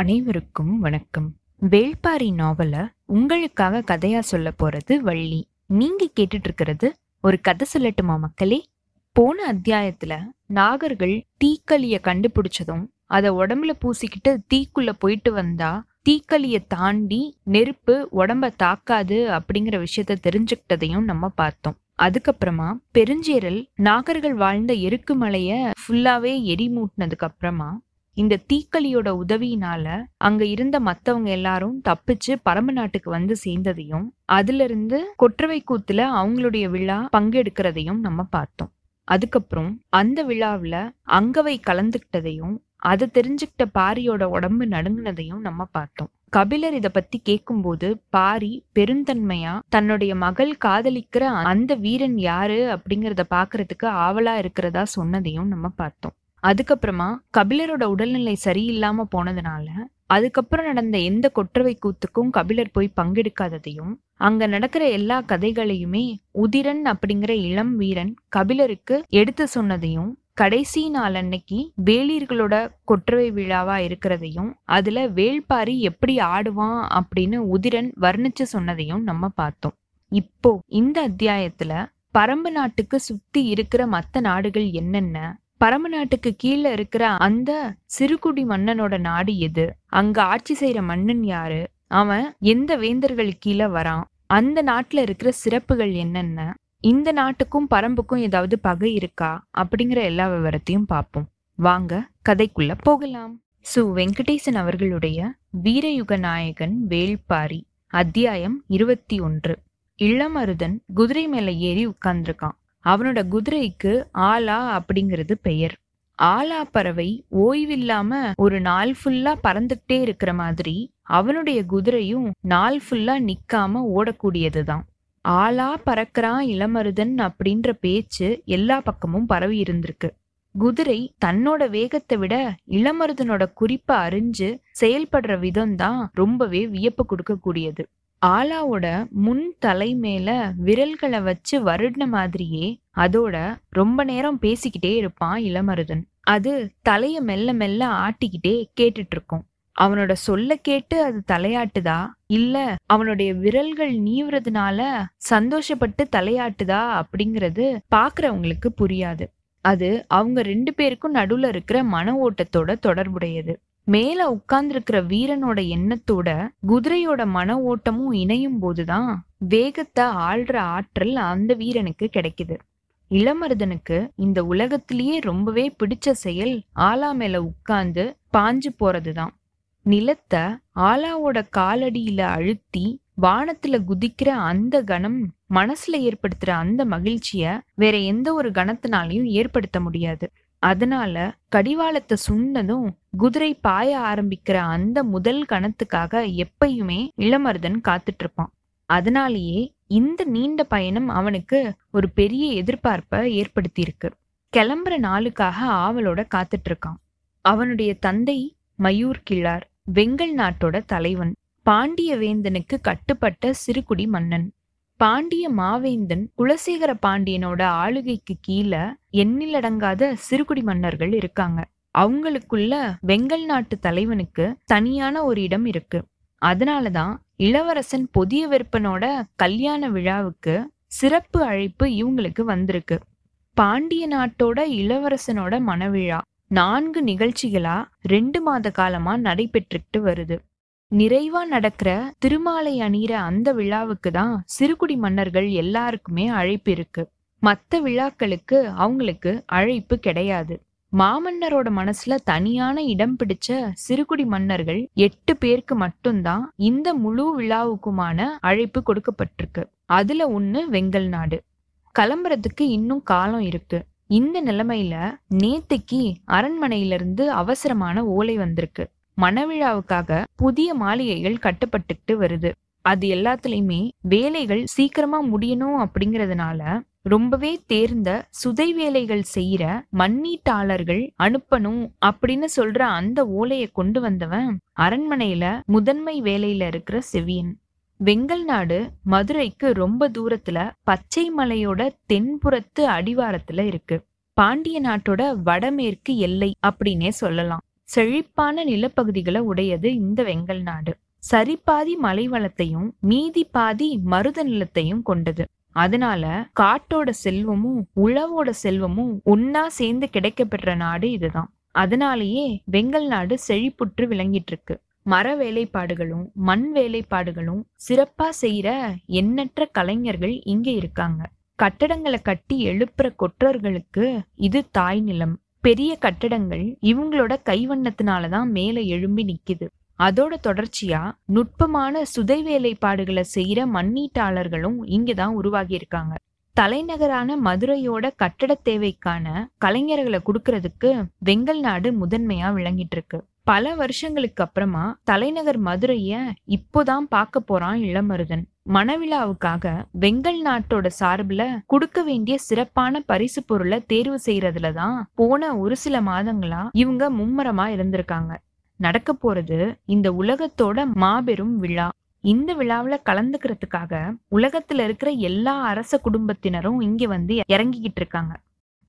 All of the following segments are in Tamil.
அனைவருக்கும் வணக்கம். வேள்பாரி நாவல உங்களுக்காக கதையா சொல்ல போறது வள்ளி. நீங்க கேட்டுட்டு இருக்கிறது ஒரு கதை சொல்லட்டுமா மக்களே? போன அத்தியாயத்துல நாகர்கள் தீக்களிய கண்டுபிடிச்சதும் அத உடம்புல பூசிக்கிட்டு தீக்குள்ள போயிட்டு வந்தா தீக்களிய தாண்டி நெருப்பு உடம்ப தாக்காது அப்படிங்கிற விஷயத்த தெரிஞ்சுக்கிட்டதையும் நம்ம பார்த்தோம். அதுக்கப்புறமா பெருஞ்சேரல் நாகர்கள் வாழ்ந்த எருக்கு மலைய ஃபுல்லாவே எரி மூட்டினதுக்கு அப்புறமா இந்த தீக்களியோட உதவியினால அங்க இருந்த மத்தவங்க எல்லாரும் தப்பிச்சு பரம நாட்டுக்கு வந்து சேர்ந்ததையும் அதுல இருந்து கொற்றவை கூத்துல அவங்களுடைய விழா பங்கெடுக்கிறதையும் நம்ம பார்த்தோம். அதுக்கப்புறம் அந்த விழாவில் அங்கவை கலந்துக்கிட்டதையும் அதை தெரிஞ்சுக்கிட்ட பாரியோட உடம்பு நடுங்கினதையும் நம்ம பார்த்தோம். கபிலர் இதை பத்தி கேட்கும்போது பாரி பெருந்தன்மையா தன்னுடைய மகள் காதலிக்கிற அந்த வீரன் யாரு அப்படிங்கறத பாக்குறதுக்கு ஆவலா இருக்கிறதா சொன்னதையும் நம்ம பார்த்தோம். அதுக்கப்புறமா கபிலரோட உடல்நிலை சரியில்லாம போனதுனால அதுக்கப்புறம் நடந்த எந்த கொற்றவை கூத்துக்கும் கபிலர் போய் பங்கெடுக்காததையும் அங்க நடக்கிற எல்லா கதைகளையுமே உதிரன் அப்படிங்கிற இளம் வீரன் கபிலருக்கு எடுத்து சொன்னதையும் கடைசி நாள் அன்னைக்கு வேளிர்களோட கொற்றவை விழாவா இருக்கிறதையும் அதுல வேள்பாரி எப்படி ஆடுவான் அப்படின்னு உதிரன் வர்ணிச்சு சொன்னதையும் நம்ம பார்த்தோம். இப்போ இந்த அத்தியாயத்துல பரம்பு நாட்டுக்கு சுத்தி இருக்கிற மத்த நாடுகள் என்னென்ன பரம்பு நாட்டுக்கு கீழே இருக்கிற அந்த சிறுகுடி மன்னனோட நாடு எது? அங்க ஆட்சி செய்யற மன்னன் யாரு? அவன் எந்த வேந்தர்கள் கீழே வரான்? அந்த நாட்டுல இருக்கிற சிறப்புகள் என்னென்ன? இந்த நாட்டுக்கும் பரம்புக்கும் ஏதாவது பகை இருக்கா? அப்படிங்கிற எல்லா விவரத்தையும் பார்ப்போம். வாங்க கதைக்குள்ள போகலாம். சு. வெங்கடேசன் அவர்களுடைய வீரயுக நாயகன் வேள்பாரி அத்தியாயம் இருபத்தி ஒன்று. இளமருதன் குதிரை மேல ஏறி உட்கார்ந்துருக்கான். அவனோட குதிரைக்கு ஆலா அப்படிங்கிறது பெயர். ஆலா பறவை ஓய்வில்லாம ஒரு நாள் ஃபுல்லா பறந்துகிட்டே இருக்கிற மாதிரி அவனுடைய குதிரையும் நாள் ஃபுல்லா நிக்காம ஓடக்கூடியதுதான். ஆளா பறக்கிறான் இளமருதன் அப்படின்ற பேச்சு எல்லா பக்கமும் பரவி இருந்திருக்கு. குதிரை தன்னோட வேகத்தை விட இளமருதனோட குறிப்பை அறிஞ்சு செயல்படுற விதம் தான் ரொம்பவே வியப்பு கொடுக்கக்கூடியது. ஆலாவோட முன் தலை மேல விரல்களை வச்சு வருடின மாதிரியே அதோட ரொம்ப நேரம் பேசிக்கிட்டே இருப்பான் இளமருதன். அது தலைய மெல்ல மெல்ல ஆட்டிக்கிட்டே கேட்டுட்டு இருக்கும். அவனோட சொல்ல கேட்டு அது தலையாட்டுதா? இல்ல அவனுடைய விரல்கள் நீவுறதுனால சந்தோஷப்பட்டு தலையாட்டுதா? அப்படிங்கிறது பாக்குறவங்களுக்கு புரியாது. அது அவங்க ரெண்டு பேருக்கும் நடுவுல இருக்கிற மன ஓட்டத்தோட தொடர்புடையது. மேல உட்கார்ந்திருக்கிற வீரனோட எண்ணத்தோட குதிரையோட மன ஓட்டமும் இணையும் போதுதான் வேகத்தை ஆள்ற ஆற்றல் அந்த வீரனுக்கு கிடைக்குது. இளமருதனுக்கு இந்த உலகத்திலேயே ரொம்பவே பிடிச்ச செயல் ஆலா மேல உட்கார்ந்து பாஞ்சு போறதுதான். நிலத்தை ஆலாவோட காலடியில அழுத்தி வானத்துல குதிக்கிற அந்த கணம் மனசுல ஏற்படுத்துற அந்த மகிழ்ச்சிய வேற எந்த ஒரு கணத்தினாலையும் ஏற்படுத்த முடியாது. அதனால கடிவாளத்தை சுண்டதும் குதிரை பாய ஆரம்பிக்கிற அந்த முதல் கணத்துக்காக எப்பயுமே இளமருதன் காத்துட்டு இருப்பான் அதனாலேயே இந்த நீண்ட பயணம் அவனுக்கு ஒரு பெரிய எதிர்பார்ப்பை ஏற்படுத்தியிருக்கு. கிளம்புற நாளுக்காக ஆவலோட காத்துட்டு இருக்கான் அவனுடைய தந்தை மயூர் கிழார் வெங்கல் நாட்டோட தலைவன் பாண்டிய வேந்தனுக்கு கட்டுப்பட்ட சிறுகுடி மன்னன். பாண்டிய மாவேந்தன் குலசேகர பாண்டியனோட ஆளுகைக்கு கீழே எண்ணிலடங்காத சிறுகுடி மன்னர்கள் இருக்காங்க. அவங்களுக்குள்ள வெங்கல் நாட்டு தலைவனுக்கு தனியான ஒரு இடம் இருக்கு. அதனாலதான் இளவரசன் பொதிய வெப்பனோட கல்யாண விழாவுக்கு சிறப்பு அழைப்பு இவங்களுக்கு வந்திருக்கு. பாண்டிய நாட்டோட இளவரசனோட மனவிழா நான்கு நிகழ்ச்சிகளா ரெண்டு மாத காலமா நடைபெற்றுக்கிட்டு வருது. நிறைவா நடக்கிற திருமாலை அணிகிற அந்த விழாவுக்கு தான் சிறுகுடி மன்னர்கள் எல்லாருக்குமே அழைப்பு இருக்கு. மத்த விழாக்களுக்கு அவங்களுக்கு அழைப்பு கிடையாது. மாமன்னரோட மனசுல தனியான இடம் பிடிச்ச சிறுகுடி மன்னர்கள் எட்டு பேருக்கு மட்டும்தான் இந்த முழு விழாவுக்குமான அழைப்பு கொடுக்கப்பட்டிருக்கு. அதுல ஒண்ணு வெங்கல் நாடு. கிளம்புறதுக்கு இன்னும் காலம் இருக்கு. இந்த நிலைமையில நேத்திக்கு அரண்மனையில இருந்து அவசரமான ஓலை வந்திருக்கு. மணவிழாவுக்காக புதிய மாளிகைகள் கட்டப்பட்டுட்டு வருது. அது எல்லாத்துலயுமே வேலைகள் சீக்கிரமா முடியணும் அப்படிங்கறதுனால ரொம்பவே தேர்ந்த சுதை வேலைகள் செய்யற மண்ணீட்டாளர்கள் அனுப்பணும் அப்படின்னு சொல்ற அந்த ஓலையை கொண்டு வந்தவன் அரண்மனையில முதன்மை வேலையில இருக்கிற செவியன். வெங்கல் நாடு மதுரைக்கு ரொம்ப தூரத்துல பச்சை மலையோட தென்புறத்து அடிவாரத்துல இருக்கு. பாண்டிய நாட்டோட வடமேற்கு எல்லை அப்படின்னே சொல்லலாம். செழிப்பான நிலப்பகுதிகளை உடையது இந்த வெங்கல் நாடு. சரிபாதி மலை வளத்தையும் மீதி பாதி மருத நிலத்தையும் கொண்டது. அதனால காட்டோட செல்வமும் உழவோட செல்வமும் ஒன்னா சேர்ந்து கிடைக்கப்பெற்ற நாடு இதுதான். அதனாலேயே வெங்கல் நாடு செழிப்புற்று விளங்கிட்டு இருக்கு மர வேலைப்பாடுகளும் மண் வேலைப்பாடுகளும் சிறப்பா செய்யற எண்ணற்ற கலைஞர்கள் இங்க இருக்காங்க. கட்டடங்களை கட்டி எழுப்புற கொற்றர்களுக்கு இது தாய் நிலம். பெரிய கட்டடங்கள் இவங்களோட கைவண்ணத்தினாலதான் மேல எழும்பி நிக்குது. அதோட தொடர்ச்சியா நுட்பமான சுதை வேலைப்பாடுகளை செய்யற மண்ணீட்டாளர்களும் இங்கதான் உருவாகி இருக்காங்க தலைநகரான மதுரையோட கட்டட தேவைக்கான கலைஞர்களை கொடுக்கறதுக்கு வெங்கல் நாடு முதன்மையா விளங்கிட்டு இருக்கு பல வருஷங்களுக்கு அப்புறமா தலைநகர் மதுரைய இப்போதான் பார்க்க போறான் இளமருதன் மணவிழாவுக்காக வெங்கல் நாட்டோட சார்புல கொடுக்க வேண்டிய சிறப்பான பரிசு பொருளை தேர்வு செய்யறதுல தான் போன ஒரு சில மாதங்களா இவங்க மும்மரமா இருந்திருக்காங்க. நடக்க போறது இந்த உலகத்தோட மாபெரும் விழா. இந்த விழாவில கலந்துக்கிறதுக்காக உலகத்துல இருக்கிற எல்லா அரச குடும்பத்தினரும் இங்க வந்து இறங்கிக்கிட்டு இருக்காங்க.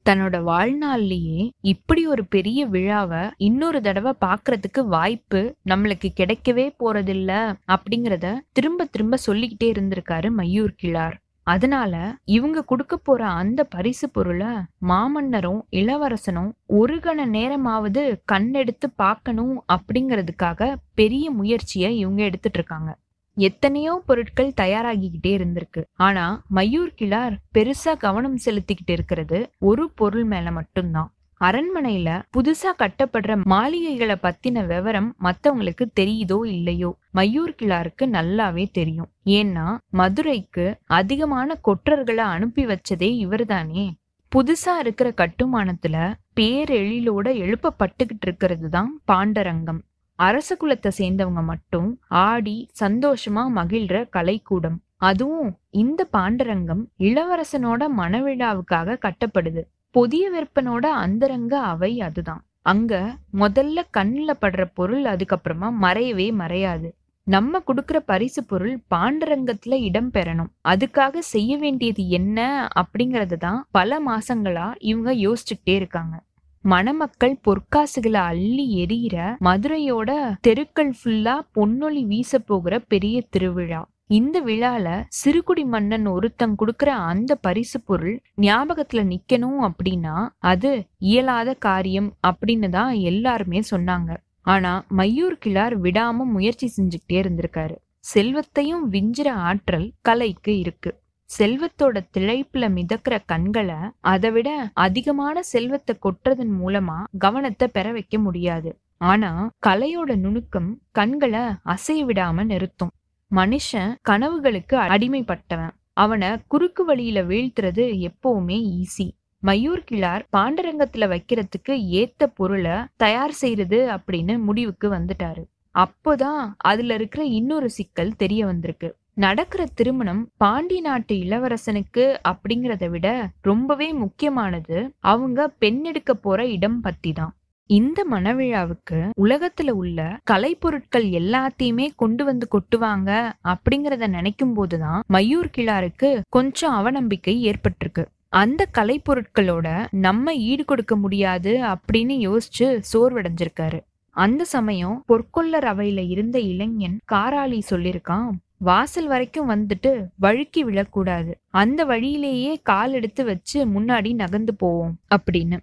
தன்னோட வாழ்நாள்லயே இப்படி ஒரு பெரிய விழாவை இன்னொரு தடவை பாக்குறதுக்கு வாய்ப்பு நம்மளுக்கு கிடைக்கவே போறதில்ல அப்படிங்கறத திரும்ப திரும்ப சொல்லிக்கிட்டே இருந்திருக்காரு மையூர் கிழார். அதனால இவங்க கொடுக்க போற அந்த பரிசு பொருளை மாமன்னரும் இளவரசனும் ஒரு கண நேரமாவது கண்ணெடுத்து பார்க்கணும் அப்படிங்கிறதுக்காக பெரிய முயற்சியை இவங்க எடுத்துட்டு இருக்காங்க. எத்தனையோ பொருட்கள் தயாராகிக்கிட்டே இருந்திருக்கு. ஆனா மயூர் கிளார் பெருசா கவனம் செலுத்திக்கிட்டு இருக்கிறது ஒரு பொருள் மேல மட்டும்தான். அரண்மனையில புதுசா கட்டப்படுற மாளிகைகளை பத்தின விவரம் மத்தவங்களுக்கு தெரியுதோ இல்லையோ மயூர் கிளாருக்கு நல்லாவே தெரியும். ஏன்னா மதுரைக்கு அதிகமான கொற்றர்களை அனுப்பி வச்சதே இவர்தானே. புதுசா இருக்கிற கட்டுமானத்துல பேரெழிலோட எழுப்பப்பட்டுகிட்டு இருக்கிறது தான் பாண்டரங்கம். அரச குலத்தை சேர்ந்தவங்க மட்டும் ஆடி சந்தோஷமா மகிழ்ற கலைக்கூடம். அதுவும் இந்த பாண்டரங்கம் இளவரசனோட மனவிழாவுக்காக கட்டப்படுது. பொதிய விற்பனோட அந்தரங்க அவை அதுதான். அங்க முதல்ல கண்ணுல படுற பொருள் அதுக்கப்புறமா மறையவே மறையாது. நம்ம கொடுக்கிற பரிசு பொருள் பாண்டரங்கத்துல இடம் பெறணும். அதுக்காக செய்ய வேண்டியது என்ன அப்படிங்கறது தான் பல மாசங்களா இவங்க யோசிச்சுக்கிட்டே இருக்காங்க. மணமக்கள் பொற்காசுகளை அள்ளி எரியிற மதுரையோட தெருக்கள் ஃபுல்லா பொன்னொழி வீச போகிற பெரிய திருவிழா. இந்த விழால சிறுகுடி மன்னன் ஒருத்தன் கொடுக்கற அந்த பரிசு பொருள் ஞாபகத்துல நிக்கணும் அப்படின்னா அது இயலாத காரியம் அப்படின்னு தான் எல்லாருமே சொன்னாங்க. ஆனா மையூர் கிளார் விடாம முயற்சி செஞ்சுக்கிட்டே இருந்திருக்காரு. செல்வத்தையும் விஞ்சிற ஆற்றல் கலைக்கு இருக்கு. செல்வத்தோட திளைப்புல மிதக்கிற கண்களை அதை விட அதிகமான செல்வத்தை கொட்டுறதன் மூலமா கவனத்தை பெற வைக்க முடியாது. ஆனா கலையோட நுணுக்கம் கண்களை அசைய விடாம நிறுத்தும். மனுஷன் கனவுகளுக்கு அடிமைப்பட்டவன். அவனை குறுக்கு வழியில வீழ்த்துறது எப்பவுமே ஈஸி. மயூர் கிளார் பாண்டரங்கத்துல வைக்கிறதுக்கு ஏத்த பொருளை தயார் செய்யறது அப்படின்னு முடிவுக்கு வந்துட்டாரு. அப்போதான் அதுல இருக்கிற இன்னொரு சிக்கல் தெரிய வந்திருக்கு. நடக்கிற திருமணம் பாண்டி நாட்டு இளவரசனுக்கு அப்படிங்கிறத விட ரொம்பவே முக்கியமானது. அவங்க பெண் எடுக்க போற இடம் பத்தி தான் இந்த மணவிழாவுக்கு உலகத்துல உள்ள கலைப்பொருட்கள் எல்லாத்தையுமே கொண்டு வந்து கொட்டுவாங்க அப்படிங்கறத நினைக்கும் போதுதான் மயூர் கிளாருக்கு கொஞ்சம் அவநம்பிக்கை ஏற்பட்டிருக்கு. அந்த கலைப்பொருட்களோட நம்ம ஈடு கொடுக்க முடியாது அப்படின்னு யோசிச்சு சோர்வடைஞ்சிருக்காரு. அந்த சமயம் பொற்கொள்ளர் அவையில இருந்த இளைஞன் காராளி சொல்லிருக்கான் வாசல் வரைக்கும் வந்துட்டு வழுக்கி விழக்கூடாது. அந்த வழியிலேயே கால் எடுத்து வச்சு முன்னாடி நகர்ந்து போவோம் அப்படின்னு.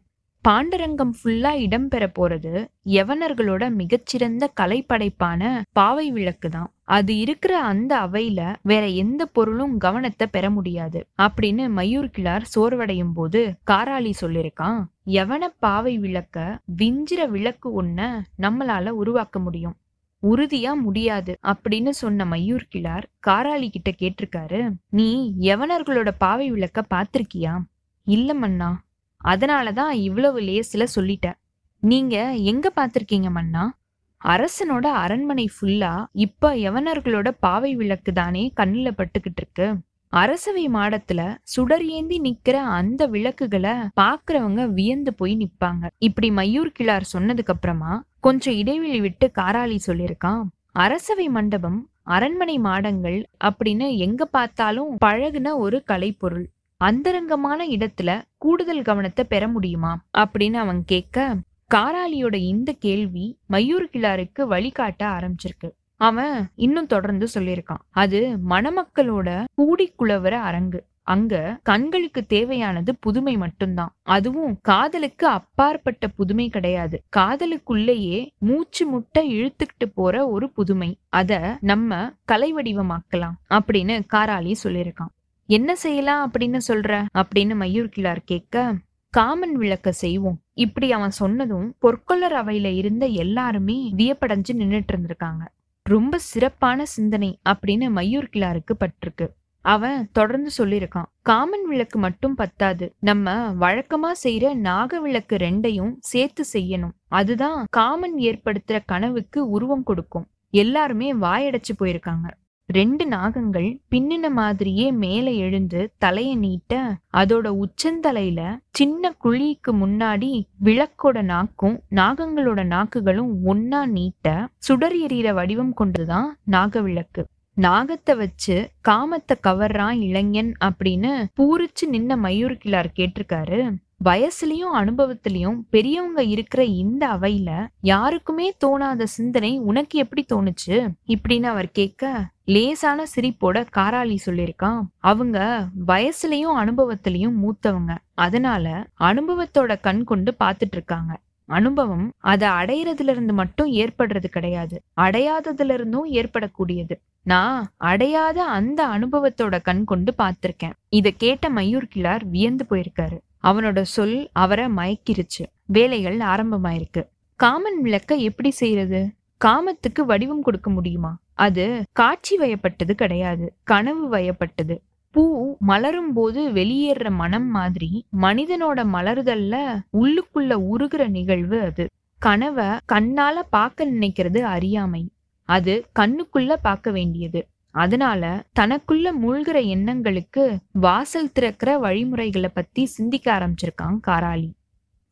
பாண்டரங்கம் ஃபுல்லா இடம்பெற போறது யவனர்களோட மிகச்சிறந்த கலைப்படைப்பான பாவை விளக்கு தான். அது இருக்கிற அந்த அவையில வேற எந்த பொருளும் கவனத்தை பெற முடியாது அப்படின்னு மயூர் கிளார் சோர்வடையும் போது காராளி சொல்லிருக்கான் யவன பாவை விளக்க விஞ்சிர விளக்கு ஒன்ன நம்மளால உருவாக்க முடியும். உறுதியா முடியாது அப்படின்னு சொன்ன மயூர் கிளார் காராளி கிட்ட கேட்டிருக்காரு நீ யவனர்களோட பாவை விளக்க பாத்திருக்கியா இல்ல மன்னா. அதனாலதான் இவ்வளவு லேசில சொல்லிட்டேன் நீங்க எங்க பாத்திருக்கீங்க மன்னா? அரசனோட அரண்மனை ஃபுல்லா இப்ப யவனர்களோட பாவை விளக்கு தானே கண்ணுல பட்டுக்கிட்டு இருக்கு. அரசவை மாடத்துல சுடர் ஏந்தி நிக்கிற அந்த விளக்குகளை பாக்குறவங்க வியந்து போய் நிப்பாங்க. இப்படி மயூர் கிளார் சொன்னதுக்கு அப்புறமா கொஞ்சம் இடைவெளி விட்டு காராளி சொல்லியிருக்கான் அரசவை மண்டபம் அரண்மனை மாடங்கள் அப்படின்னு எங்க பார்த்தாலும் பழகுன ஒரு கலைப்பொருள். அந்தரங்கமான இடத்துல கூடுதல் கவனத்தை பெற முடியுமா? அப்படின்னு அவன் கேட்க காராளியோட இந்த கேள்வி மயூர் கிளாருக்கு வழிகாட்ட ஆரம்பிச்சிருக்கு. அவன் இன்னும் தொடர்ந்து சொல்லியிருக்கான் அது மணமக்களோட கூடி குளவர அரங்கு. அங்க கண்களுக்கு தேவையானது புதுமை மட்டும்தான். அதுவும் காதலுக்கு அப்பாற்பட்ட புதுமை கிடையாது. காதலுக்குள்ளேயே மூச்சு முட்டை இழுத்துக்கிட்டு போற ஒரு புதுமை. அத நம்ம கலை வடிவமாக்கலாம் அப்படின்னு காராளி சொல்லியிருக்கான். என்ன செய்யலாம் அப்படின்னு சொல்ற? அப்படின்னு மயூர் கிளார் கேட்க காமன் விளக்க செய்வோம். இப்படி அவன் சொன்னதும் பொற்கொள்ளர் அவையில இருந்த எல்லாருமே வியப்படைஞ்சு நின்னுட்டு இருந்திருக்காங்க. ரொம்ப சிறப்பான சிந்தனை அப்படின்னு மயூர் கிளாருக்கு பட்டிருக்கு. அவன் தொடர்ந்து சொல்லியிருக்கான் காமன் விளக்கு மட்டும் பத்தாது நம்ம வழக்கமா செய்யற நாக விளக்கு ரெண்டையும் சேர்த்து செய்யணும். அதுதான் காமன் ஏற்படுத்துற கனவுக்கு உருவம் கொடுக்கும். எல்லாருமே வாயடைச்சு போயிருக்காங்க. ரெண்டு நாகங்கள் பின்னின மாதிரியே மேலே எழுந்து தலைய நீட்ட அதோட உச்சந்தலையில சின்ன குழிக்கு முன்னாடி விளக்கோட நாக்கும் நாகங்களோட நாக்குகளும் ஒன்னா நீட்ட சுடர் எறிகிற வடிவம் கொண்டுதான் நாக விளக்கு. நாகத்தை வச்சு காமத்தை கவர்றான் இளைஞன் அப்படின்னு பூரிச்சு நின்ன மயூர் கிளார் கேட்டிருக்காரு. வயசுலயும் அனுபவத்திலயும் பெரியவங்க இருக்கிற இந்த அவையில யாருக்குமே தோணாத சிந்தனை உனக்கு எப்படி தோணுச்சு? இப்படின்னு அவர் கேட்க லேசான சிரிப்போட காராளி சொல்லியிருக்கான். அவங்க வயசுலயும் அனுபவத்திலயும் மூத்தவங்க. அதனால அனுபவத்தோட கண் கொண்டு பாத்துட்டு இருக்காங்க அனுபவம் அதை அடையிறதுல இருந்து மட்டும் ஏற்படுறது கிடையாது. அடையாததுல இருந்தும் ஏற்படக்கூடியது. நான் அடையாத அந்த அனுபவத்தோட கண் கொண்டு பார்த்திருக்கேன். இத கேட்ட மயூர் கிளார் வியந்து போயிருக்காரு. அவனோட சொல் அவரை மயக்கிருச்சு. வேலைகள் ஆரம்பமாயிருக்கு. காமன் விளக்க எப்படி செய்யறது? காமத்துக்கு வடிவம் கொடுக்க முடியுமா? அது காட்சி வயப்பட்டது கிடையாது. கனவு வயப்பட்டது. பூ மலரும் போது வெளியேற மனம் மாதிரி மனிதனோட மலருதல்ல உள்ளுக்குள்ள உருகிற நிகழ்வு அது. கனவை கண்ணால பார்க்க நினைக்கிறது அறியாமை. அது கண்ணுக்குள்ள பார்க்க வேண்டியது. அதனால தனக்குள்ள மூழ்கிற எண்ணங்களுக்கு வாசல் திறக்கிற வழிமுறைகளை பத்தி சிந்திக்க ஆரம்பிச்சிருக்கான் காராளி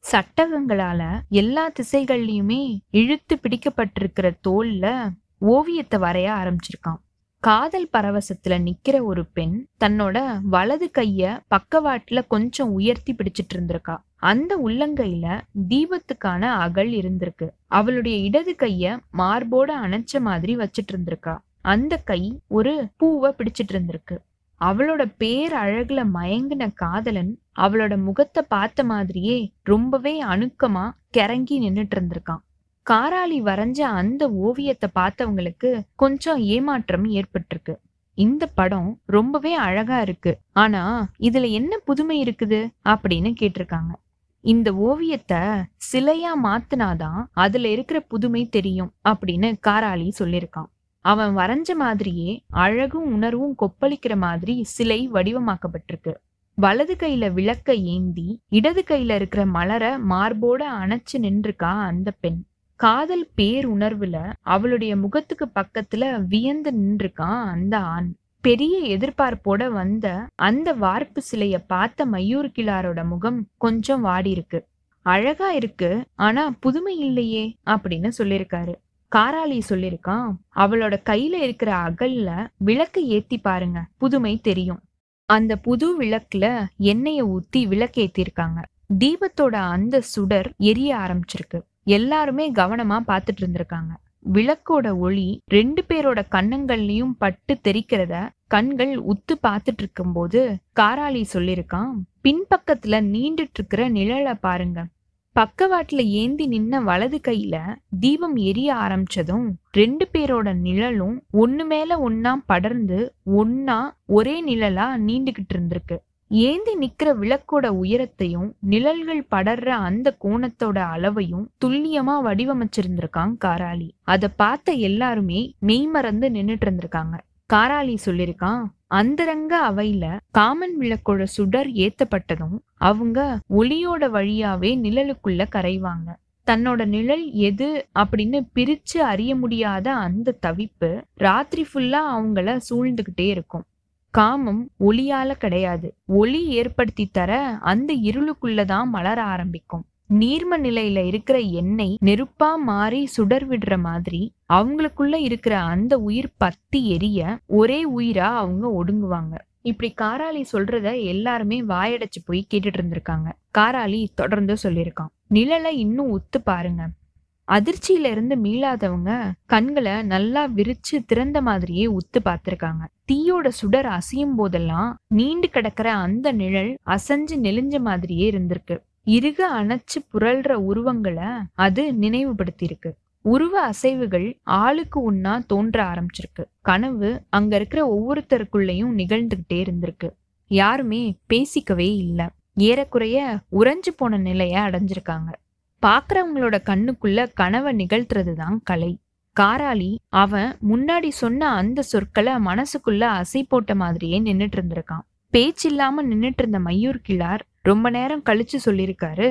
சட்டகங்களால எல்லா திசைகள்லயுமே இழுத்து பிடிக்கப்பட்டிருக்கிற தோல்ல ஓவியத்தை வரைய ஆரம்பிச்சிருக்கான். காதல் பரவசத்துல நிக்கிற ஒரு பெண் தன்னோட வலது கைய பக்கவாட்டுல கொஞ்சம் உயர்த்தி பிடிச்சிட்டு இருந்திருக்கா. அந்த உள்ளங்கையில தீபத்துக்கான அகல் இருந்திருக்கு. அவளுடைய இடது கைய மார்போட அணைச்ச மாதிரி வச்சிட்டு இருந்திருக்கா. அந்த கை ஒரு பூவை பிடிச்சிட்டு இருந்திருக்கு. அவளோட பேர் அழகுல மயங்கின காதலன் அவளோட முகத்தை பார்த்த மாதிரியே ரொம்பவே அணுக்கமா கிறங்கி நின்னுட்டு இருந்திருக்கான். காராளி வரைஞ்ச அந்த ஓவியத்தை பார்த்தவங்களுக்கு கொஞ்சம் ஏமாற்றம் ஏற்பட்டிருக்கு. இந்த படம் ரொம்பவே அழகா இருக்கு. ஆனா இதுல என்ன புதுமை இருக்குது அப்படின்னு கேட்டிருக்காங்க. இந்த ஓவியத்தை சிலையா மாத்தினாதான் அதுல இருக்கிற புதுமை தெரியும் அப்படின்னு காராளி சொல்லியிருக்கான். அவன் வரைஞ்ச மாதிரியே அழகும் உணர்வும் கொப்பளிக்கிற மாதிரி சிலை வடிவமாக்கப்பட்டிருக்கு. வலது கையில விளக்க ஏந்தி இடது கையில இருக்கிற மலரை மார்போட அணைச்சு நின்றுக்கா அந்த பெண். காதல் பேருணர்வுல அவளுடைய முகத்துக்கு பக்கத்துல வியந்து நின்றுக்கான் அந்த ஆண். பெரிய எதிர்பார்ப்போட வந்த அந்த வார்ப்பு சிலைய பார்த்த மயூர் கிளாரோட முகம் கொஞ்சம் வாடி இருக்கு. அழகா இருக்கு ஆனா புதுமை இல்லையே அப்படின்னு சொல்லியிருக்காரு. காராளி சொல்லியிருக்கான் அவளோட கையில இருக்கிற அகல்ல விளக்கு ஏத்தி பாருங்க புதுமை தெரியும். அந்த புது விளக்குல எண்ணெய ஊத்தி விளக்கேத்திருக்காங்க. தீபத்தோட அந்த சுடர் எரிய ஆரம்பிச்சிருக்கு. எல்லாருமே கவனமா பார்த்துட்டு இருந்திருக்காங்க. விளக்கோட ஒளி ரெண்டு பேரோட கண்ணங்கள்லயும் பட்டு தெரிக்கிறத கண்கள் உத்து பார்த்துட்டு இருக்கும்போது காராளி சொல்லியிருக்கான் பின்பக்கத்துல நீண்டுட்டு இருக்கிற நிழலை பாருங்க. பக்கவாட்டுல ஏந்தி நின்ன வலது கையில தீபம் எரிய ஆரம்பிச்சதும் ரெண்டு பேரோட நிழலும் ஒண்ணு மேல ஒன்னா படர்ந்து ஒன்னா ஒரே நிழலா நீண்டுகிட்டு இருந்திருக்கு. ஏந்தி நிக்கிற விளக்கோட உயரத்தையும் நிழல்கள் படர்ற அந்த கோணத்தோட அளவையும் துல்லியமா வடிவமைச்சிருந்திருக்கான் காராளி அத பார்த்த எல்லாருமே மெய்மறந்து நின்னுட்டு இருந்திருக்காங்க. காராளி சொல்லிருக்கான் அந்தரங்க அவையில காமன் விளக்கோட சுடர் ஏத்தப்பட்டதும் அவங்க ஒளியோட வழியாவே நிழலுக்குள்ள கரைவாங்க. தன்னோட நிழல் எது அப்படின்னு பிரிச்சு அறிய முடியாத அந்த தவிப்பு ராத்திரி ஃபுல்லா அவங்கள சூழ்ந்துகிட்டே இருக்கும். காமம் ஒளியால கிடையாது. ஒளி ஏற்படுத்தி தர அந்த இருளுக்குள்ளதான் மலர ஆரம்பிக்கும். நீர்ம நிலையில இருக்கிற எண்ணெய் நெருப்பா மாறி சுடர் விடுற மாதிரி அவங்களுக்குள்ள இருக்கிற அந்த உயிர் பத்தி எரிய ஒரே உயிரா அவங்க ஒடுங்குவாங்க. இப்படி காராளி சொல்றத எல்லாருமே வாயடைச்சு போய் கேட்டுட்டு இருந்திருக்காங்க. காராளி தொடர்ந்து சொல்லியிருக்கான். நிழலை இன்னும் உத்து பாருங்க. அதிர்ச்சியில இருந்து மீளாதவங்க கண்களை நல்லா விரிச்சு திறந்த மாதிரியே உத்து பார்த்திருக்காங்க. தீயோட சுடர் அசையும் போதெல்லாம் நீண்டு கிடக்கிற அந்த நிழல் அசைஞ்சு நெளிஞ்ச மாதிரியே இருந்திருக்கு. இறுக அணைச்சு புரள்ற உருவங்களை அது நினைவுபடுத்தியிருக்கு. உருவ அசைவுகள் ஆளுக்கு ஒன்னா தோன்ற ஆரம்பிச்சிருக்கு. கனவு அங்க இருக்கிற ஒவ்வொருத்தருக்குள்ளேயும் நிகழ்ந்துகிட்டே இருந்திருக்கு. யாருமே பேசிக்கவே இல்லை. ஏறக்குறைய உறைஞ்சு போன நிலைய அடைஞ்சிருக்காங்க. பாக்குறவங்களோட கண்ணுக்குள்ள கனவை நிகழ்த்துறது தான் கலை. காராளி அவன் முன்னாடி சொன்ன அந்த சொற்களை மனசுக்குள்ள அசை போட்ட மாதிரியே நின்னுட்டு இருந்திருக்கான். பேச்சில்லாம நின்னுட்டு இருந்த மயூர் கிளார் ரொம்ப நேரம் கழிச்சு சொல்லியிருக்காரு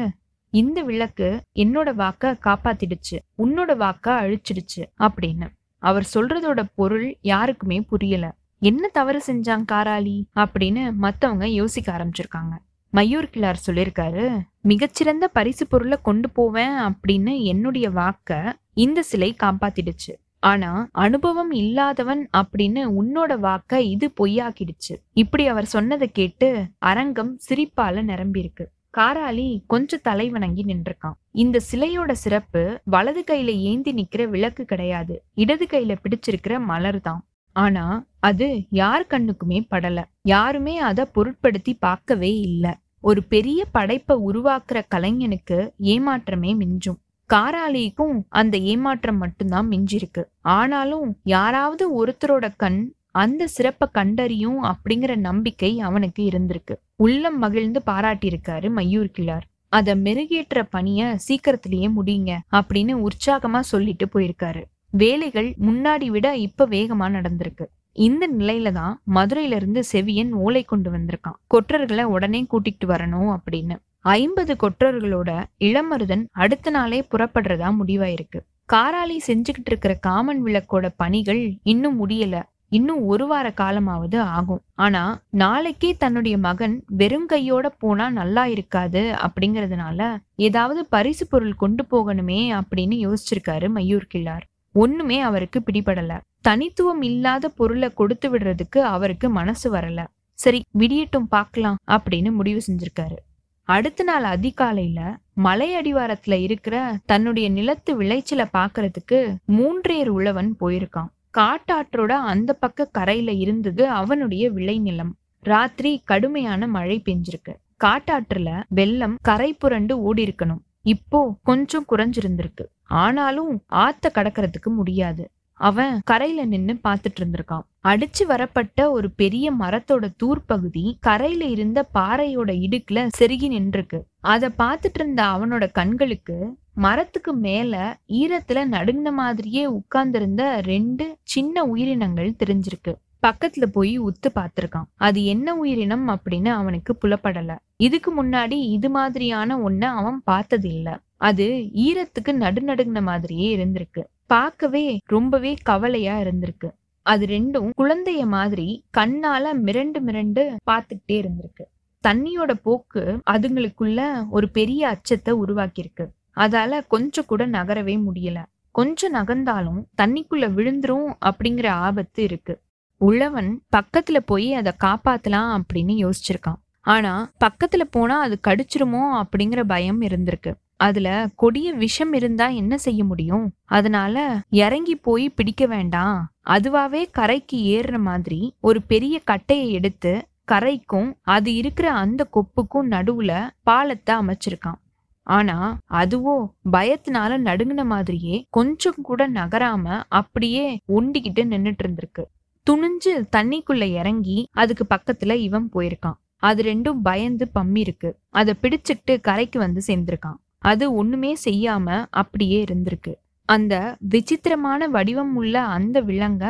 இந்த விளக்கு என்னோட வாக்க காப்பாத்திடுச்சு உன்னோட வாக்க அழிச்சிடுச்சு அப்படின்னு. அவர் சொல்றதோட பொருள் யாருக்குமே புரியல. என்ன தவறு செஞ்சான் காராளி? அப்படின்னு மத்தவங்க யோசிக்க ஆரம்பிச்சிருக்காங்க. மயூர் கிளார் சொல்லியிருக்காரு மிகச்சிறந்த பரிசு பொருளை கொண்டு போவேன் அப்படின்னு என்னுடைய வாக்க இந்த சிலை காப்பாத்திடுச்சு. ஆனா அனுபவம் இல்லாதவன் அப்படின்னு உன்னோட வாக்க இது பொய்யாக்கிடுச்சு. இப்படி அவர் சொன்னதை கேட்டு அரங்கம் சிரிப்பால நிரம்பியிருக்கு. காராளி கொஞ்சம் தலை வணங்கி நின்றுருக்கான் இந்த சிலையோட சிறப்பு வலது கையில ஏந்தி நிக்கிற விளக்கு கிடையாது. இடது கையில பிடிச்சிருக்கிற மலர் தான். ஆனா அது யார் கண்ணுக்குமே படல. யாருமே அத பொருட்படுத்தி பார்க்கவே இல்லை. ஒரு பெரிய படைப்பை உருவாக்குற கலைஞனுக்கு ஏமாற்றமே மிஞ்சும். காராளிக்கும் அந்த ஏமாற்றம் மட்டும்தான் மிஞ்சிருக்கு. ஆனாலும் யாராவது ஒருத்தரோட கண் அந்த சிறப்பை கண்டறியும் அப்படிங்கிற நம்பிக்கை அவனுக்கு இருந்திருக்கு. உள்ளம் மகிழ்ந்து பாராட்டியிருக்காரு மயூர் கிளார் அத மெருகேற்ற பணிய சீக்கிரத்திலேயே முடியுங்க அப்படின்னு உற்சாகமா சொல்லிட்டு போயிருக்காரு. வேலைகள் முன்னாடி விட இப்ப வேகமா நடந்திருக்கு. இந்த நிலையில தான் மதுரையில இருந்து செவியன் ஓலை கொண்டு வந்திருக்கான். கொற்றர்களை உடனே கூட்டிட்டு வரணும் அப்படின்னு. ஐம்பது கொற்றர்களோட இளமருதன் அடுத்த நாளே புறப்படுறதா முடிவாயிருக்கு. காராளி செஞ்சுக்கிட்டு இருக்கிற காமன் விளக்கோட பணிகள் இன்னும் முடியல. இன்னும் ஒரு வார காலமாவது ஆகும். ஆனா நாளைக்கே தன்னுடைய மகன் வெறும் கையோட போனா நல்லா இருக்காது அப்படிங்கறதுனால ஏதாவது பரிசு பொருள் கொண்டு போகணுமே அப்படின்னு யோசிச்சிருக்காரு மயூர் கிள்ளார். ஒண்ணுமே அவருக்கு பிடிபடல. தனித்துவம் இல்லாத பொருளை கொடுத்து விடுறதுக்கு அவருக்கு மனசு வரல. சரி விடியட்டும் பார்க்கலாம் அப்படின்னு முடிவு செஞ்சிருக்காரு. அடுத்த நாள் அதிகாலையில மலை அடிவாரத்துல இருக்கிற தன்னுடைய நிலத்து விளைச்சலை பாக்குறதுக்கு மூன்றேர் உழவன் போயிருக்கான். காட்டாற்றோட அந்த பக்க கரையில இருந்தது அவனுடைய விளைநிலம். ராத்திரி கடுமையான மழை பெஞ்சிருக்கு. காட்டாற்றுல வெள்ளம் கரை புரண்டு ஓடி இருக்கணும் இப்போ கொஞ்சம் குறைஞ்சிருந்திருக்கு. ஆனாலும் ஆத்த கடக்கிறதுக்கு முடியாது. அவன் கரையில நின்னு பாத்துட்டு இருந்திருக்கான். அடிச்சு வரப்பட்ட ஒரு பெரிய மரத்தோட தூர்பகுதி கரையில இருந்த பாறையோட இடுக்குல செருகி நின்றுருக்கு. அத பாத்துட்டு இருந்த அவனோட கண்களுக்கு மரத்துக்கு மேல ஈரத்துல நடுங்கின மாதிரியே உட்கார்ந்திருந்த ரெண்டு சின்ன உயிரினங்கள் தெரிஞ்சிருக்கு. பக்கத்துல போய் உத்து பார்த்திருக்கான். அது என்ன உயிரினம் அப்படின்னு அவனுக்கு புலப்படல. இதுக்கு முன்னாடி இது மாதிரியான ஒன்ன அவன் பார்த்தது இல்ல அது ஈரத்துக்கு நடுநடுங்கின மாதிரியே இருந்திருக்கு. பார்க்கவே ரொம்பவே கவலையா இருந்திருக்கு. அது ரெண்டும் குழந்தைய மாதிரி கண்ணால மிரண்டு மிரண்டு பார்த்துக்கிட்டே இருந்திருக்கு. தண்ணியோட போக்கு அதுங்களுக்குள்ள ஒரு பெரிய அச்சத்தை உருவாக்கியிருக்கு. அதால கொஞ்சம் கூட நகரவே முடியல. கொஞ்சம் நகர்ந்தாலும் தண்ணிக்குள்ள விழுந்துரும் அப்படிங்கிற ஆபத்து இருக்கு. உழவன் பக்கத்துல போய் அதை காப்பாத்தலாம் அப்படின்னு யோசிச்சிருக்கான். ஆனா பக்கத்துல போனா அது கடிச்சிருமோ அப்படிங்கிற பயம் இருந்திருக்கு. அதுல கொடிய விஷம் இருந்தா என்ன செய்ய முடியும்? அதனால இறங்கி போய் பிடிக்க வேண்டாம். அதுவாவே கரைக்கு ஏறுற மாதிரி ஒரு பெரிய கட்டையை எடுத்து கரைக்கும் அது இருக்கிற அந்த கொப்புக்கும் நடுவுல பாலத்தை அமைச்சிருக்கான். ஆனா அதுவோ பயத்தினால நடுங்கின மாதிரியே கொஞ்சம் கூட நகராம அப்படியே ஒண்டிக்கிட்டு நின்னுட்டு இருந்திருக்கு. துணிஞ்சு தண்ணிக்குள்ள இறங்கி அதுக்கு பக்கத்துல இவன் போயிருக்கான். அது ரெண்டும் பயந்து பம்மி இருக்கு அதை பிடிச்சிக்கிட்டு கரைக்கு வந்து சேர்ந்திருக்கான். அது ஒண்ணுமே செய்யாம அப்படியே இருந்திருக்கு. அந்த விசித்திரமான வடிவம் உள்ள அந்த விலங்க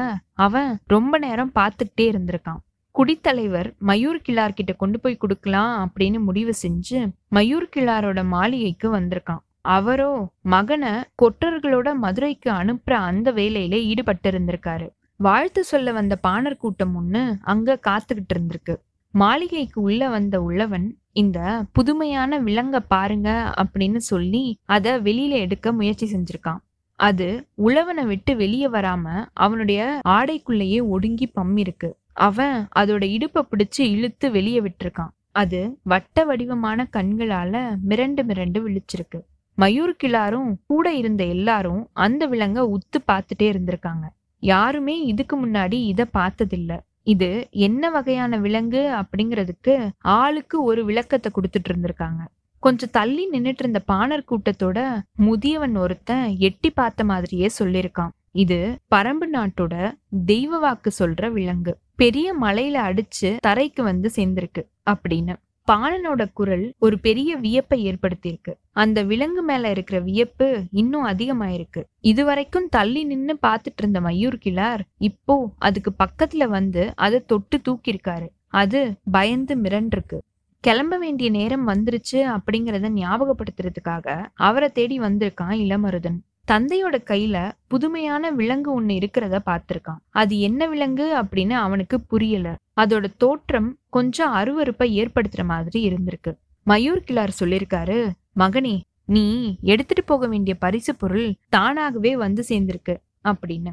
அவன் ரொம்ப நேரம் பார்த்துக்கிட்டே இருந்திருக்கான். குடித்தலைவர் மயூர் கிளார் கிட்ட கொண்டு போய் கொடுக்கலாம் அப்படின்னு முடிவு செஞ்சு மயூர் கிளாரோட மாளிகைக்கு வந்திருக்கான். அவரோ மகனை கொற்றர்களோட மதுரைக்கு அனுப்புற அந்த வேலையில ஈடுபட்டு இருந்திருக்காரு வாழ்த்து சொல்ல வந்த பாணர் கூட்டம் ஒண்ணு அங்க காத்துக்கிட்டு இருந்திருக்கு. மாளிகைக்கு உள்ள வந்த உள்ளவன் இந்த புதுமையான விலங்க பாருங்க அப்படின்னு சொல்லி அதை வெளியில எடுக்க முயற்சி செஞ்சிருக்கான். அது உழவனை விட்டு வெளியே வராம அவனுடைய ஆடைக்குள்ளேயே ஒடுங்கி பம்மிருக்கு. அவன் அதோட இடுப்பை பிடிச்சு இழுத்து வெளியே விட்டுருக்கான். அது வட்ட வடிவமான கண்களால மிரண்டு மிரண்டு விழிச்சிருக்கு. மயூர் கிளாரும் கூட இருந்த எல்லாரும் அந்த விலங்க உத்து பார்த்துட்டே இருந்திருக்காங்க. யாருமே இதுக்கு முன்னாடி இதை பார்த்ததில்ல. இது என்ன வகையான விலங்கு அப்படிங்கிறதுக்கு ஆளுக்கு ஒரு விளக்கத்தை கொடுத்துட்டு இருந்திருக்காங்க. கொஞ்சம் தள்ளி நின்னுட்டு இருந்த பாணர் கூட்டத்தோட முதியவன் ஒருத்தன் எட்டி பார்த்த மாதிரியே சொல்லியிருக்கான். இது பரம்பு நாட்டோட தெய்வ வாக்கு சொல்ற விலங்கு. பெரிய மலையில அடிச்சு தரைக்கு வந்து சேர்ந்திருக்கு அப்படின்னு. பாலனோட குரல் ஒரு பெரிய வியப்பை ஏற்படுத்தியிருக்கு. அந்த விலங்கு மேல இருக்கிற வியப்பு இன்னும் அதிகமாயிருக்கு. இதுவரைக்கும் தள்ளி நின்னு பாத்துட்டு இருந்த மயூர் கிளார் இப்போ அதுக்கு பக்கத்துல வந்து அதை தொட்டு தூக்கியிருக்காரு. அது பயந்து மிரண்டிருக்கு. கிளம்ப வேண்டிய நேரம் வந்துருச்சு அப்படிங்கறத ஞாபகப்படுத்துறதுக்காக அவரை தேடி வந்திருக்கான் இளமருதன். தந்தையோட கையில புதுமையான விலங்கு ஒண்ணு இருக்கிறத பார்த்திருக்கான். அது என்ன விலங்கு அப்படின்னு அவனுக்கு புரியல. அதோட தோற்றம் கொஞ்சம் அருவருப்பை ஏற்படுத்துற மாதிரி இருந்திருக்கு. மயூர் கிளார் சொல்லிருக்காரு மகனே நீ எடுத்துட்டு போக வேண்டிய பரிசு பொருள் தானாகவே வந்து சேர்ந்திருக்கு அப்படின்னு.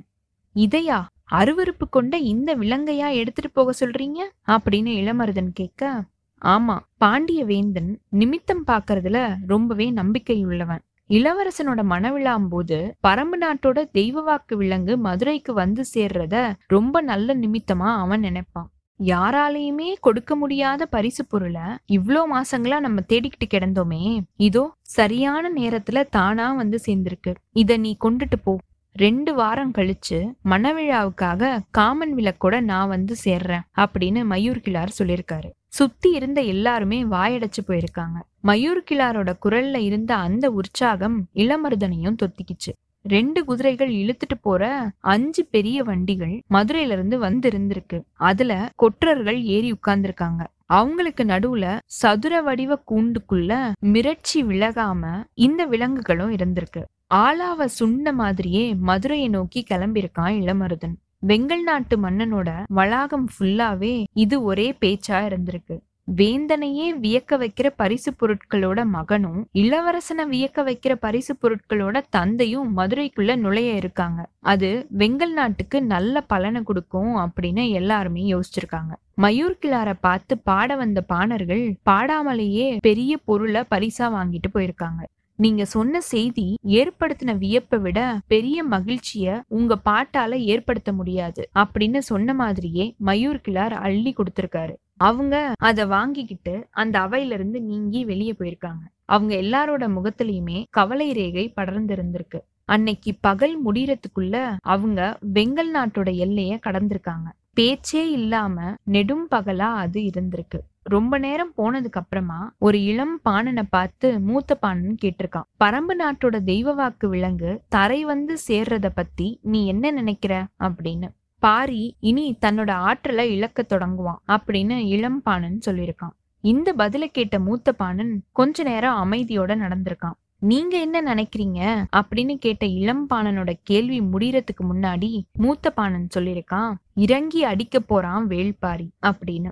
இதையா? அருவருப்பு கொண்ட இந்த விலங்கையா எடுத்துட்டு போக சொல்றீங்க? அப்படின்னு இளமருதன் கேட்க ஆமா பாண்டிய வேந்தன் நிமித்தம் பாக்குறதுல ரொம்பவே நம்பிக்கை உள்ளவன். இளவரசனோட மனவிழாம் போது பரம்பு நாட்டோட தெய்வ வாக்கு விலங்கு மதுரைக்கு வந்து சேர்றத ரொம்ப நல்ல நிமித்தமா அவன் நினைப்பான். யாராலையுமே கொடுக்க முடியாத பரிசு பொருளை இவ்ளோ மாசங்களா நம்ம தேடிக்கிட்டு கிடந்தோமே. இதோ சரியான நேரத்துல தானா வந்து சேர்ந்திருக்கு. இத நீ கொண்டுட்டு போ. ரெண்டு வாரம் கழிச்சு மணவிழாவுக்காக காமன் விளக்கோட நான் வந்து சேர்றேன் அப்படின்னு மயூர் கிளார் சொல்லியிருக்காரு. சுத்தி இருந்த எல்லாருமே வாயடைச்சு போயிருக்காங்க. மயூர் கிளாரோட குரல்ல இருந்த அந்த உற்சாகம் இளமருதனையும் தொத்திக்கிச்சு. ரெண்டு குதிரைகள் இழுத்துட்டு போற அஞ்சு பெரிய வண்டிகள் மதுரையில இருந்து வந்து இருந்திருக்கு அதுல கொற்றர்கள் ஏறி உட்கார்ந்துருக்காங்க. அவங்களுக்கு நடுவுல சதுர வடிவ கூண்டுக்குள்ள மிரட்சி விலகாம இந்த விலங்குகளும் இருந்திருக்கு. ஆளாவ சுண்ட மாதிரியே மதுரையை நோக்கி கிளம்பியிருக்கான் இளமருதன். வெங்கல் நாட்டு மன்னனோட வளாகம் ஃபுல்லாவே இது ஒரே பேச்சா இருந்திருக்கு. வேந்தனையே வியக்க வைக்கிற பரிசு பொருட்களோட மகனும் இளவரசனை வியக்க வைக்கிற பரிசு பொருட்களோட தந்தையும் மதுரைக்குள்ள நுழைய இருக்காங்க. அது வெங்கல் நாட்டுக்கு நல்ல பலனை கொடுக்கும் அப்படின்னு எல்லாருமே யோசிச்சிருக்காங்க. மயூர் கிளார பார்த்து பாட வந்த பாணர்கள் பாடாமலேயே பெரிய பொருளை பரிசா வாங்கிட்டு போயிருக்காங்க. நீங்க சொன்ன செய்தி ஏற்படுத்தின வியப்பை விட பெரிய மகிழ்ச்சிய உங்க பாட்டால ஏற்படுத்த முடியாது. அப்படின்னு சொன்ன மாதிரியே மயூர் கிளார் அள்ளி கொடுத்திருக்காரு. அவங்க அதை வாங்கிக்கிட்டு அந்த அவையில இருந்து நீங்கி வெளியே போயிருக்காங்க. அவங்க எல்லாரோட முகத்திலயுமே கவலை ரேகை படர்ந்து இருந்திருக்கு அன்னைக்கு பகல் முடியறதுக்குள்ள அவங்க வெங்கல் நாட்டோட எல்லைய கடந்திருக்காங்க. பேச்சே இல்லாம நெடும் பகலா அது இருந்திருக்கு. ரொம்ப நேரம் போனதுக்கு அப்புறமா ஒரு இளம் பாணனை பார்த்து மூத்த பாணன் கேட்டிருக்கான். பரம்பு நாட்டோட தெய்வ வாக்கு விலங்கு தரை வந்து சேர்றத பத்தி நீ என்ன நினைக்கிற? அப்படின்னு. பாரி இனி தன்னோட ஆற்றலை இழக்க தொடங்குவான் அப்படின்னு இளம் பாணன் சொல்லியிருக்கான். இந்த பதில கேட்ட மூத்த பாணன் கொஞ்ச நேரம் அமைதியோட நடந்திருக்கான். நீங்க என்ன நினைக்கிறீங்க? அப்படின்னு கேட்ட இளம் பாணனோட கேள்வி முடியறதுக்கு முன்னாடி மூத்த பாணன் சொல்லியிருக்கான் இறங்கி அடிக்க போறான் வேள்பாரி அப்படின்னு.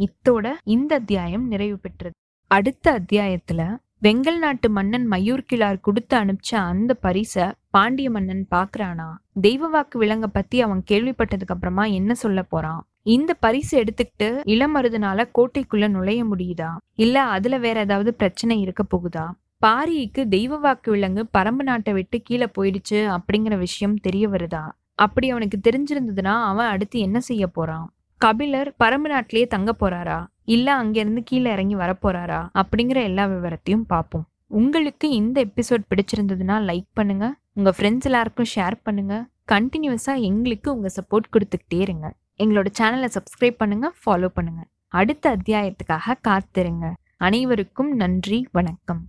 இத்தோட இந்த அத்தியாயம் நிறைவு பெற்றது. அடுத்த அத்தியாயத்துல வெங்கல் நாட்டு மன்னன் மயூர் கிளார் கொடுத்து அனுப்பிச்ச அந்த பரிச பாண்டிய மன்னன் பாக்குறானா? தெய்வ வாக்கு விலங்க பத்தி அவன் கேள்விப்பட்டதுக்கு அப்புறமா என்ன சொல்ல போறான்? இந்த பரிசு எடுத்துக்கிட்டு இளமருதுனால கோட்டைக்குள்ள நுழைய முடியுதா? இல்ல அதுல வேற ஏதாவது பிரச்சனை இருக்க போகுதா? பாரிக்கு தெய்வ வாக்கு விலங்கு பரம்பு நாட்டை விட்டு கீழே போயிடுச்சு அப்படிங்கிற விஷயம் தெரிய வருதா? அப்படி அவனுக்கு தெரிஞ்சிருந்ததுன்னா அவன் அடுத்து என்ன செய்ய போறான்? கபிலர் பரம்பு நாட்டிலேயே தங்க போறாரா? இல்ல அங்கிருந்து கீழே இறங்கி வரப்போறாரா அப்படிங்கிற எல்லா விவரத்தையும் பார்ப்போம். உங்களுக்கு இந்த எபிசோட் பிடிச்சிருந்ததுன்னா லைக் பண்ணுங்க. உங்க ஃப்ரெண்ட்ஸ் எல்லாருக்கும் ஷேர் பண்ணுங்க. கண்டினியூஸா எங்களுக்கு உங்க சப்போர்ட் கொடுத்துக்கிட்டே இருங்க. எங்களோட சேனலை சப்ஸ்கிரைப் பண்ணுங்க ஃபாலோ பண்ணுங்க. அடுத்த அத்தியாயத்துக்காக காத்திருங்க. அனைவருக்கும் நன்றி வணக்கம்.